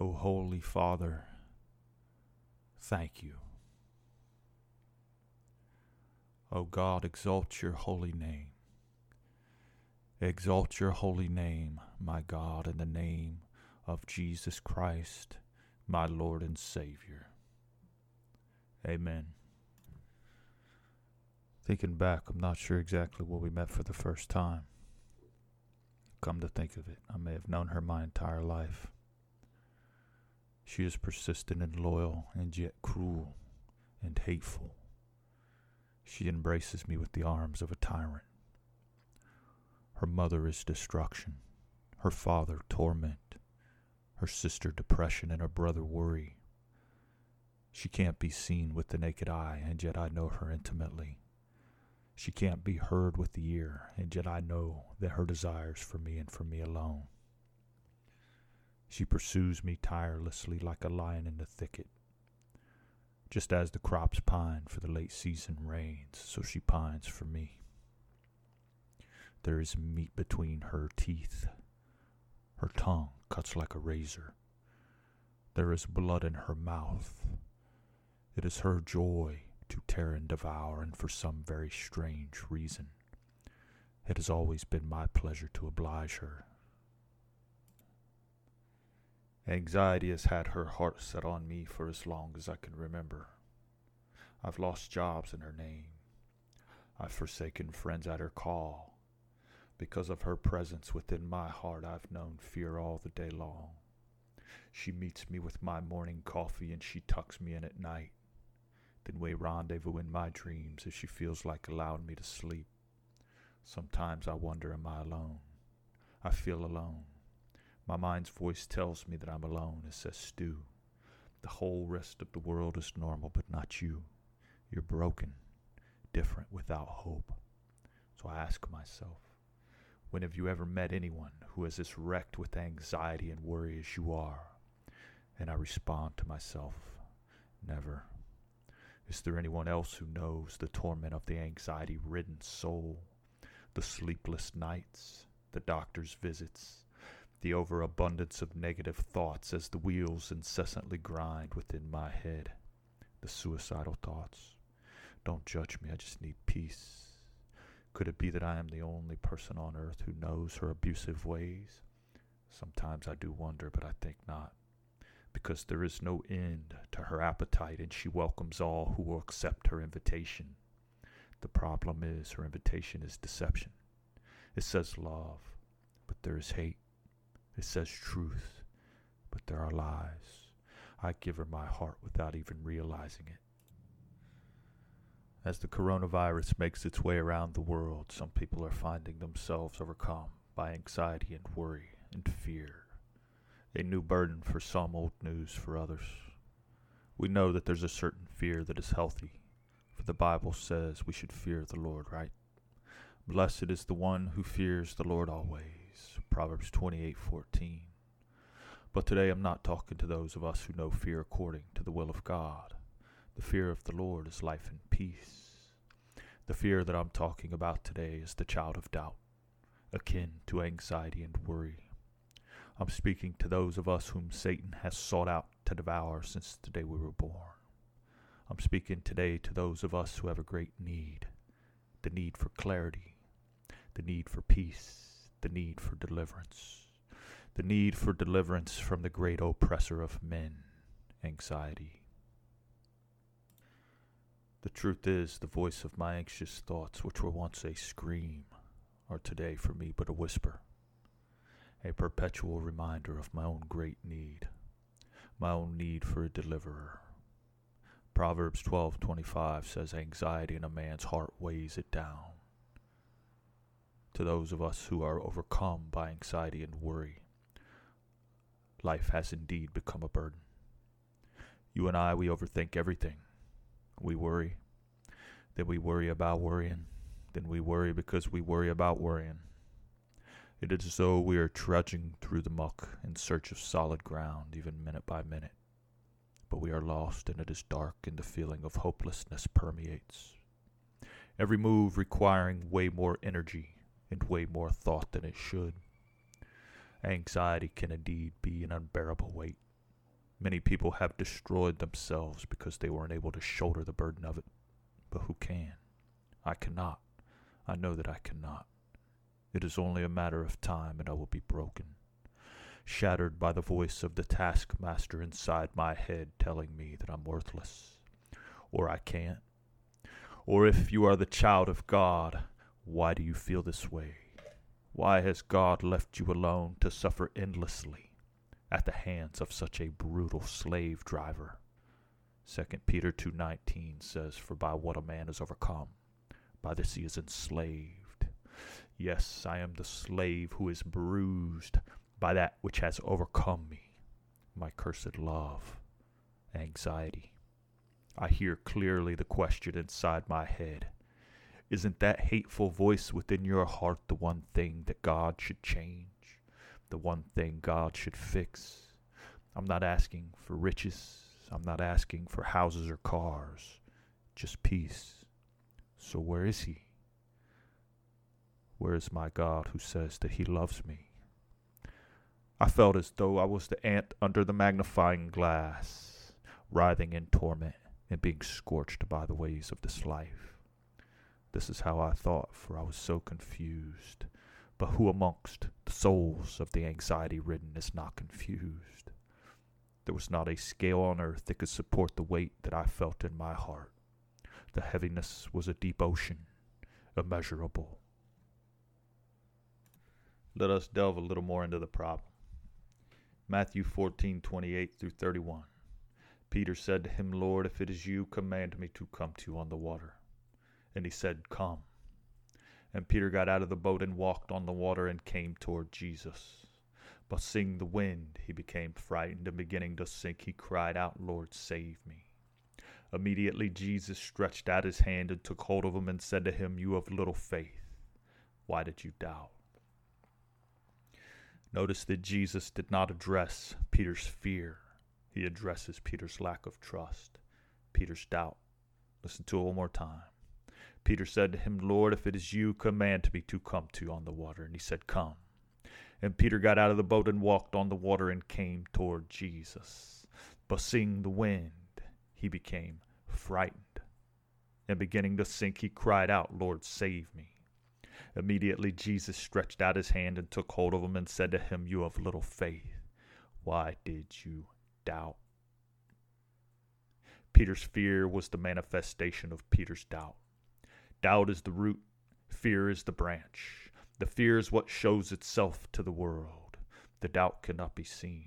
O Holy Father, thank you. O God, exalt your holy name. Exalt your holy name, my God, in the name of Jesus Christ, my Lord and Savior. Amen. Thinking back, I'm not sure exactly where we met for the first time. Come to think of it, I may have known her my entire life. She is persistent and loyal, and yet cruel and hateful. She embraces me with the arms of a tyrant. Her mother is destruction, her father torment, her sister depression, and her brother worry. She can't be seen with the naked eye, and yet I know her intimately. She can't be heard with the ear, and yet I know that her desires for me and for me alone. She pursues me tirelessly like a lion in the thicket. Just as the crops pine for the late season rains, so she pines for me. There is meat between her teeth. Her tongue cuts like a razor. There is blood in her mouth. It is her joy to tear and devour, and for some very strange reason. It has always been my pleasure to oblige her. Anxiety has had her heart set on me for as long as I can remember. I've lost jobs in her name. I've forsaken friends at her call. Because of her presence within my heart, I've known fear all the day long. She meets me with my morning coffee and she tucks me in at night. Then we rendezvous in my dreams if she feels like allowing me to sleep. Sometimes I wonder, am I alone? I feel alone. My mind's voice tells me that I'm alone, it says Stu. The whole rest of the world is normal, but not you. You're broken, different, without hope. So I ask myself, when have you ever met anyone who is as wrecked with anxiety and worry as you are? And I respond to myself, never. Is there anyone else who knows the torment of the anxiety ridden soul, the sleepless nights, the doctor's visits, the overabundance of negative thoughts as the wheels incessantly grind within my head, the suicidal thoughts? Don't judge me, I just need peace. Could it be that I am the only person on earth who knows her abusive ways? Sometimes I do wonder, but I think not, because there is no end to her appetite and she welcomes all who will accept her invitation. The problem is her invitation is deception. It says love, but there is hate. It says truth, but there are lies. I give her my heart without even realizing it. As the coronavirus makes its way around the world, some people are finding themselves overcome by anxiety and worry and fear. A new burden for some, old news for others. We know that there's a certain fear that is healthy, for the Bible says we should fear the Lord, right? Blessed is the one who fears the Lord always. Proverbs 28:14. But today I'm not talking to those of us who know fear according to the will of God. The fear of the Lord is life and peace. The fear that I'm talking about today is the child of doubt, akin to anxiety and worry. I'm speaking to those of us whom Satan has sought out to devour since the day we were born. I'm speaking today to those of us who have a great need the need for clarity, the need for peace, the need for deliverance, the need for deliverance from the great oppressor of men, anxiety. The truth is, the voice of my anxious thoughts, which were once a scream, are today for me but a whisper, a perpetual reminder of my own great need, my own need for a deliverer. Proverbs 12:25 says anxiety in a man's heart weighs it down. To those of us who are overcome by anxiety and worry, life has indeed become a burden. You and I, we overthink everything. We worry. Then we worry about worrying. Then we worry because we worry about worrying. It is as though we are trudging through the muck in search of solid ground, even minute by minute. But we are lost, and it is dark, and the feeling of hopelessness permeates. Every move requiring way more energy and way more thought than it should. Anxiety can indeed be an unbearable weight. Many people have destroyed themselves because they weren't able to shoulder the burden of it. But who can? I cannot. I know that I cannot. It is only a matter of time and I will be broken, shattered by the voice of the taskmaster inside my head telling me that I'm worthless, or I can't. Or if you are the child of God, why do you feel this way? Why has God left you alone to suffer endlessly at the hands of such a brutal slave driver? 2 Peter 2:19 says, "For by what a man is overcome, by this he is enslaved. Yes, I am the slave who is bruised by that which has overcome me, my cursed love, anxiety. I hear clearly the question inside my head isn't that hateful voice within your heart the one thing that God should change? The one thing God should fix? I'm not asking for riches. I'm not asking for houses or cars. Just peace. So where is He? Where is my God who says that He loves me? I felt as though I was the ant under the magnifying glass, writhing in torment and being scorched by the ways of this life. This is how I thought, for I was so confused. But who amongst the souls of the anxiety ridden is not confused? There was not a scale on earth that could support the weight that I felt in my heart. The heaviness was a deep ocean, immeasurable. Let us delve a little more into the problem. Matthew 14, 28 through 31. Peter said to him, Lord, if it is you, command me to come to you on the water. And he said, Come. And Peter got out of the boat and walked on the water and came toward Jesus. But seeing the wind, he became frightened, and beginning to sink, he cried out, Lord, save me. Immediately Jesus stretched out his hand and took hold of him and said to him, You have little faith. Why did you doubt? Notice that Jesus did not address Peter's fear. He addresses Peter's lack of trust, Peter's doubt. Listen to it one more time. Peter said to him, Lord, if it is you, command me to come to you on the water. And he said, Come. And Peter got out of the boat and walked on the water and came toward Jesus. But seeing the wind, he became frightened. And beginning to sink, he cried out, Lord, save me. Immediately Jesus stretched out his hand and took hold of him and said to him, You have little faith. Why did you doubt? Peter's fear was the manifestation of Peter's doubt. Doubt is the root, fear is the branch. The fear is what shows itself to the world. The doubt cannot be seen.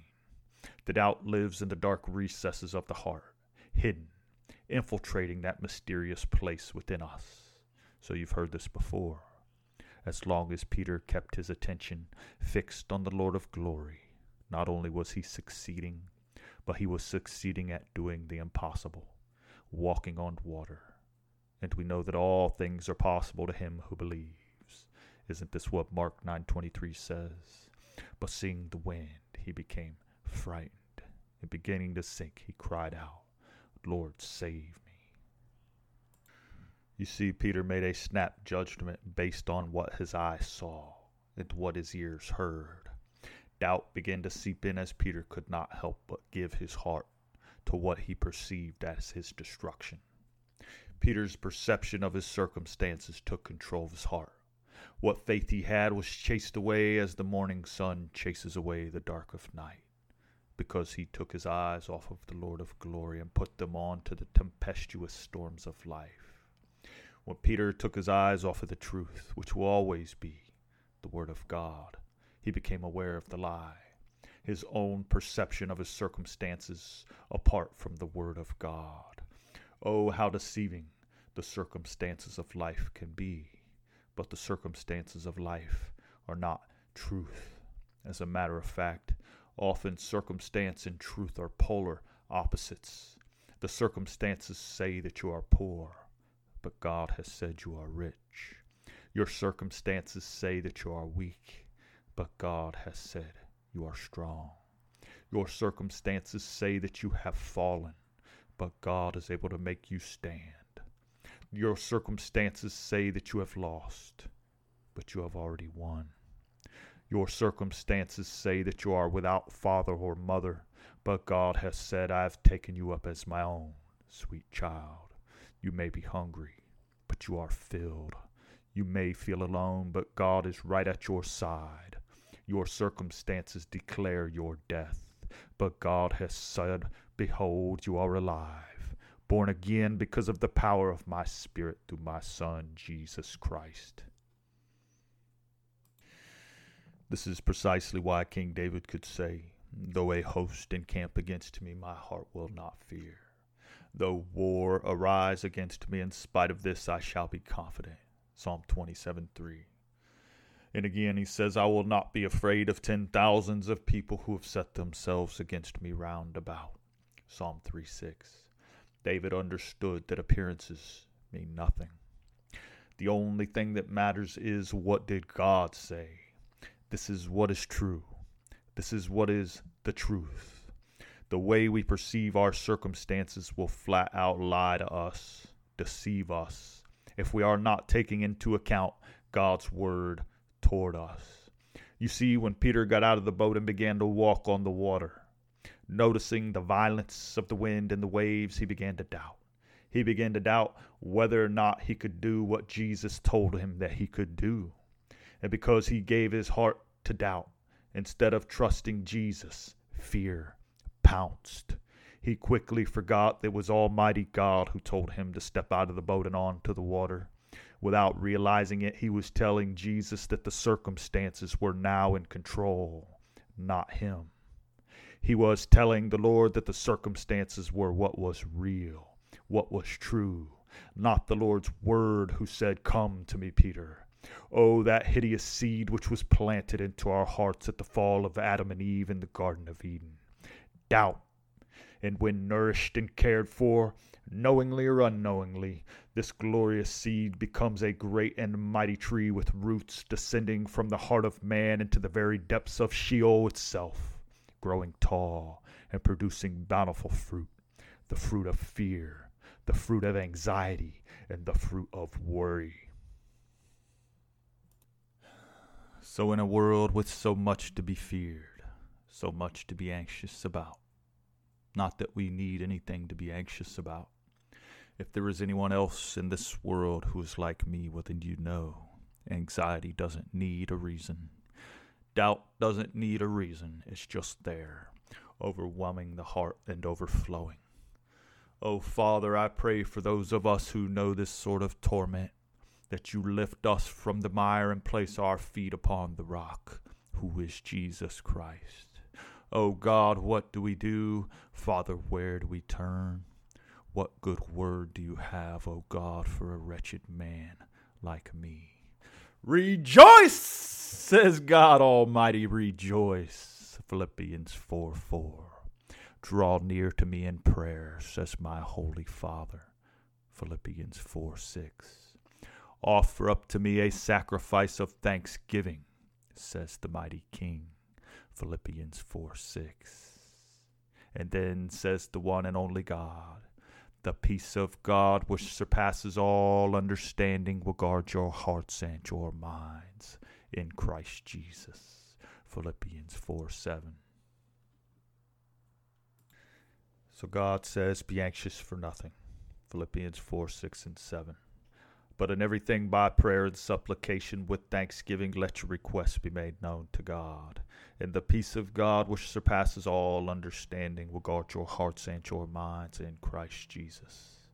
The doubt lives in the dark recesses of the heart, hidden, infiltrating that mysterious place within us. So you've heard this before. As long as Peter kept his attention fixed on the Lord of glory, not only was he succeeding, but he was succeeding at doing the impossible, walking on water and we know that all things are possible to him who believes. Isn't this what Mark 9:23 says? But seeing the wind, he became frightened, and beginning to sink, he cried out, "Lord, save me." You see, Peter made a snap judgment based on what his eyes saw and what his ears heard. Doubt began to seep in as Peter could not help but give his heart to what he perceived as his destruction. Peter's perception of his circumstances took control of his heart. What faith he had was chased away as the morning sun chases away the dark of night, because he took his eyes off of the Lord of glory and put them on to the tempestuous storms of life. When Peter took his eyes off of the truth, which will always be the Word of God, he became aware of the lie, his own perception of his circumstances apart from the Word of God. Oh, how deceiving the circumstances of life can be. But the circumstances of life are not truth. As a matter of fact, often circumstance and truth are polar opposites. The circumstances say that you are poor, but God has said you are rich. Your circumstances say that you are weak, but God has said you are strong. Your circumstances say that you have fallen, but God is able to make you stand. Your circumstances say that you have lost, but you have already won. Your circumstances say that you are without father or mother, But God has said, I have taken you up as my own, sweet child. You may be hungry, but you are filled. You may feel alone, but God is right at your side. Your circumstances declare your death, but God has said, Behold, you are alive, born again because of the power of my Spirit through my Son, Jesus Christ. This is precisely why King David could say, Though a host encamp against me, my heart will not fear. Though war arise against me, in spite of this I shall be confident. Psalm 27 3. And again he says, I will not be afraid of ten thousands of people who have set themselves against me round about. Psalm 3 6. David understood that appearances mean nothing. The only thing that matters is what did God say? This is what is true. This is what is the truth. The way we perceive our circumstances will flat out lie to us, deceive us, if we are not taking into account God's word toward us. You see, when Peter got out of the boat and began to walk on the water, noticing the violence of the wind and the waves, he began to doubt. He began to doubt whether or not he could do what Jesus told him that he could do. And because he gave his heart to doubt, instead of trusting Jesus, fear pounced. He quickly forgot that it was Almighty God who told him to step out of the boat and onto the water. Without realizing it, he was telling Jesus that the circumstances were now in control, not him. He was telling the Lord that the circumstances were what was real, what was true, not the Lord's word who said, Come to me, Peter. Oh, that hideous seed which was planted into our hearts at the fall of Adam and Eve in the Garden of Eden. Doubt and when nourished and cared for, knowingly or unknowingly, this glorious seed becomes a great and mighty tree with roots descending from the heart of man into the very depths of Sheol itself, growing tall and producing bountiful fruit, the fruit of fear, the fruit of anxiety, and the fruit of worry. So, in a world with so much to be feared, so much to be anxious about, not that we need anything to be anxious about. If there is anyone else in this world who is like me, well, then you know anxiety doesn't need a reason. Doubt doesn't need a reason, it's just there, overwhelming the heart and overflowing. Oh, Father, I pray for those of us who know this sort of torment, that you lift us from the mire and place our feet upon the rock, who is Jesus Christ. O oh God, what do we do? Father, where do we turn? What good word do you have, O oh God, for a wretched man like me? Rejoice, says God Almighty, rejoice. Philippians 4 4. Draw near to me in prayer, says my Holy Father. Philippians 4 6. Offer up to me a sacrifice of thanksgiving, says the mighty King. Philippians 4 6. And then says the one and only God, the peace of God which surpasses all understanding will guard your hearts and your minds in Christ Jesus. Philippians 4 7. So God says, Be anxious for nothing. Philippians 4 6 and 7. But in everything by prayer and supplication with thanksgiving, let your requests be made known to God. And the peace of God, which surpasses all understanding, will guard your hearts and your minds in Christ Jesus.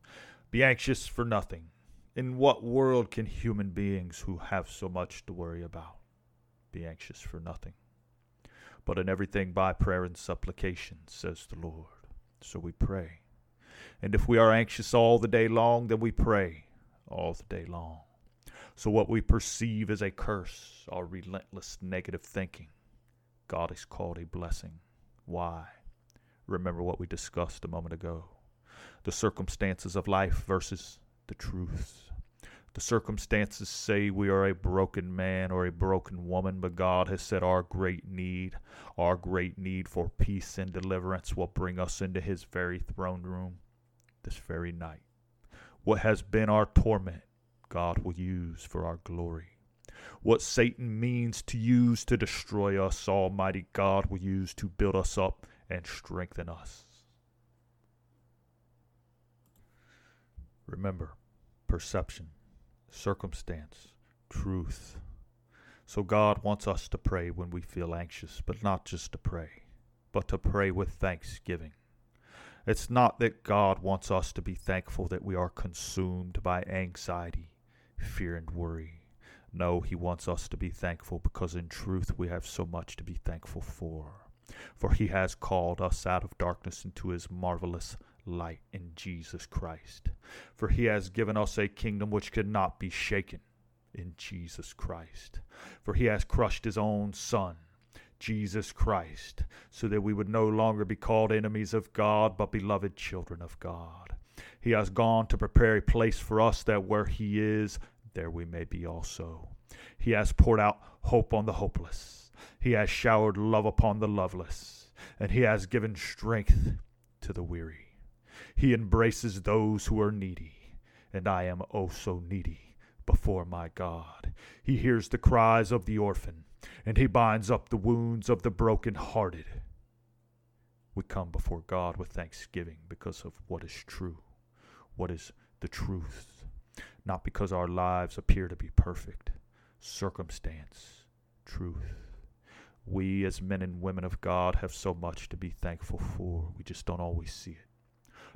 Be anxious for nothing. In what world can human beings who have so much to worry about be anxious for nothing? But in everything by prayer and supplication, says the Lord. So we pray. And if we are anxious all the day long, then we pray all the day long. So, what we perceive as a curse, our relentless negative thinking, God is called a blessing. Why? Remember what we discussed a moment ago the circumstances of life versus the truths. The circumstances say we are a broken man or a broken woman, but God has said our great need, our great need for peace and deliverance will bring us into His very throne room this very night. What has been our torment, God will use for our glory. What Satan means to use to destroy us, Almighty God will use to build us up and strengthen us. Remember, perception, circumstance, truth. So God wants us to pray when we feel anxious, but not just to pray, but to pray with thanksgiving. It's not that God wants us to be thankful that we are consumed by anxiety, fear, and worry. No, He wants us to be thankful because in truth we have so much to be thankful for. For He has called us out of darkness into His marvelous light in Jesus Christ. For He has given us a kingdom which cannot be shaken in Jesus Christ. For He has crushed His own Son. Jesus Christ, so that we would no longer be called enemies of God, but beloved children of God. He has gone to prepare a place for us that where He is, there we may be also. He has poured out hope on the hopeless. He has showered love upon the loveless, and He has given strength to the weary. He embraces those who are needy, and I am oh so needy before my God. He hears the cries of the orphan, and He binds up the wounds of the broken-hearted. We come before God with thanksgiving because of what is true, what is the truth not because our lives appear to be perfect. Circumstance, truth. We, as men and women of God, have so much to be thankful for. We just don't always see it.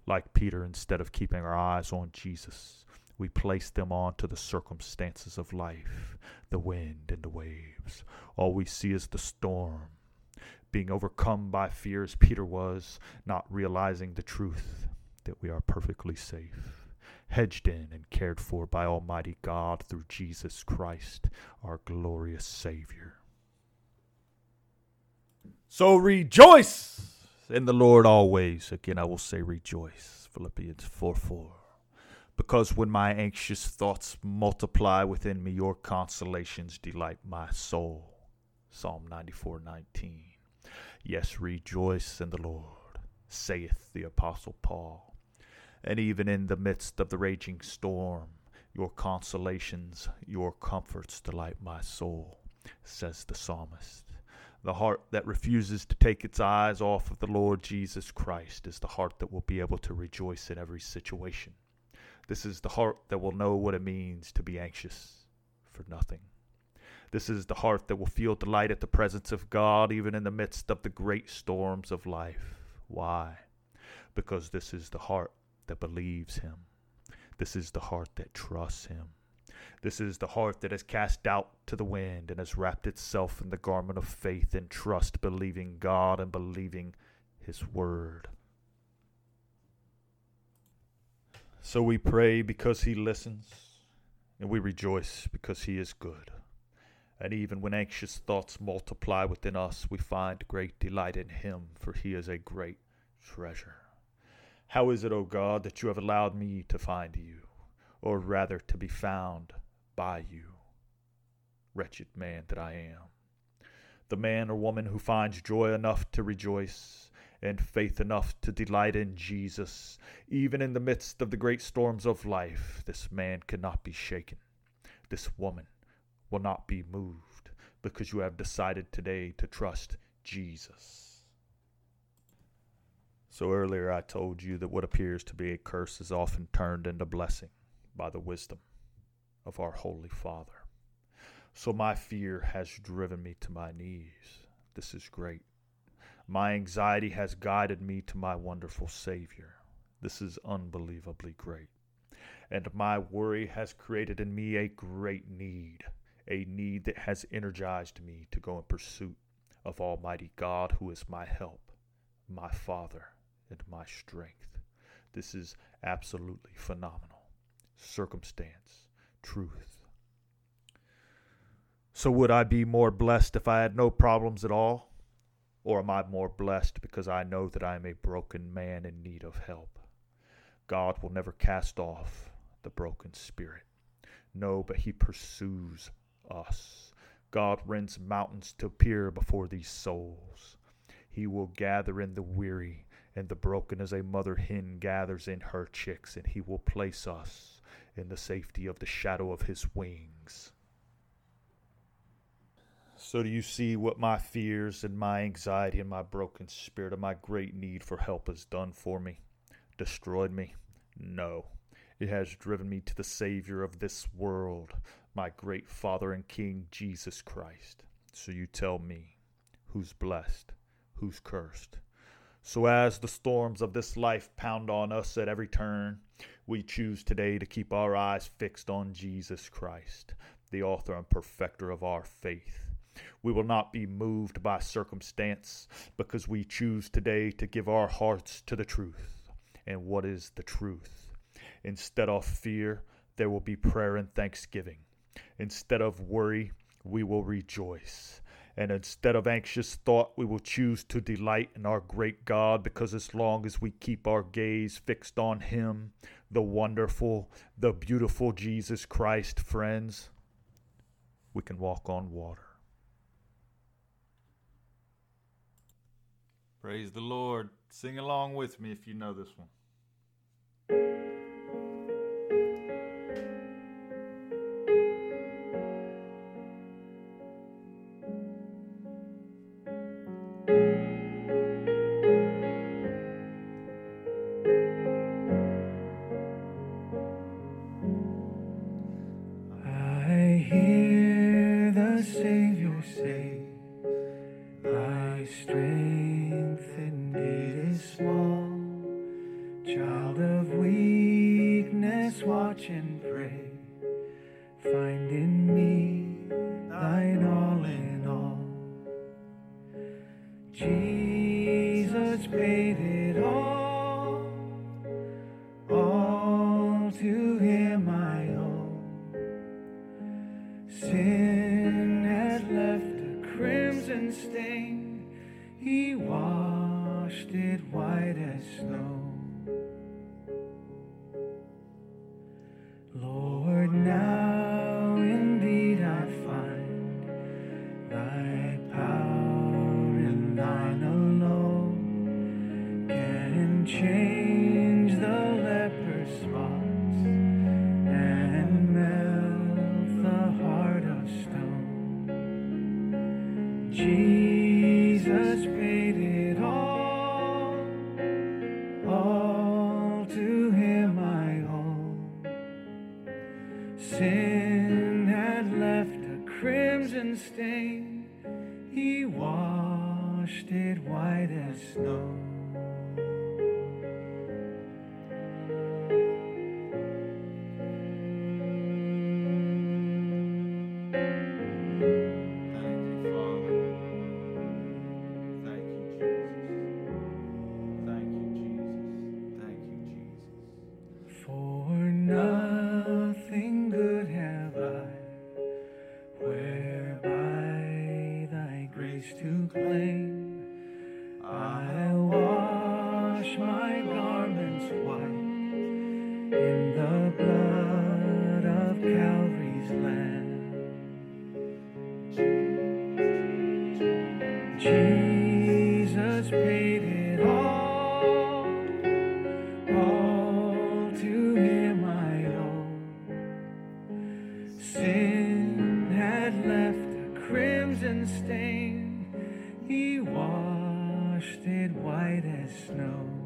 Like Peter, instead of keeping our eyes on Jesus, we place them onto the circumstances of life, the wind and the waves. All we see is the storm. Being overcome by fear as Peter was, not realizing the truth that we are perfectly safe hedged in and cared for by Almighty God through Jesus Christ, our glorious Savior. So rejoice in the Lord always. Again, I will say rejoice. Philippians 4 4. Because when my anxious thoughts multiply within me, your consolations delight my soul. Psalm 94 19. Yes, rejoice in the Lord, saith the Apostle Paul and even in the midst of the raging storm, your consolations, your comforts delight my soul, says the psalmist. The heart that refuses to take its eyes off of the Lord Jesus Christ is the heart that will be able to rejoice in every situation. This is the heart that will know what it means to be anxious for nothing. This is the heart that will feel delight at the presence of God even in the midst of the great storms of life. Why? Because this is the heart that believes him. This is the heart that trusts him. This is the heart that has cast doubt to the wind and has wrapped itself in the garment of faith and trust, believing God and believing his word. So we pray because he listens, and we rejoice because he is good. And even when anxious thoughts multiply within us, we find great delight in him, for he is a great treasure. How is it, O God, that you have allowed me to find you, or rather to be found by you? Wretched man that I am. The man or woman who finds joy enough to rejoice and faith enough to delight in Jesus, even in the midst of the great storms of life, this man cannot be shaken. This woman will not be moved because you have decided today to trust Jesus. So earlier I told you that what appears to be a curse is often turned into blessing by the wisdom of our Holy Father. So my fear has driven me to my knees. This is great. My anxiety has guided me to my wonderful Savior. This is unbelievably great. And my worry has created in me a great need, a need that has energized me to go in pursuit of Almighty God, who is my help, my Father, and my strength. This is absolutely phenomenal. Circumstance, truth. So, would I be more blessed if I had no problems at all? Or am I more blessed because I know that I am a broken man in need of help? God will never cast off the broken spirit. No, but He pursues us. God rends mountains to appear before these souls. He will gather in the weary and the broken as a mother hen gathers in her chicks, and he will place us in the safety of the shadow of his wings. So, do you see what my fears and my anxiety and my broken spirit and my great need for help has done for me? Destroyed me? No. It has driven me to the Savior of this world, my great Father and King, Jesus Christ. So, you tell me who's blessed, who's cursed. So, as the storms of this life pound on us at every turn, we choose today to keep our eyes fixed on Jesus Christ, the author and perfecter of our faith. We will not be moved by circumstance because we choose today to give our hearts to the truth. And what is the truth? Instead of fear, there will be prayer and thanksgiving. Instead of worry, we will rejoice. And instead of anxious thought, we will choose to delight in our great God because as long as we keep our gaze fixed on Him, the wonderful, the beautiful Jesus Christ, friends, we can walk on water. Praise the Lord. Sing along with me if you know this one. Crimson stain, he washed it white as snow.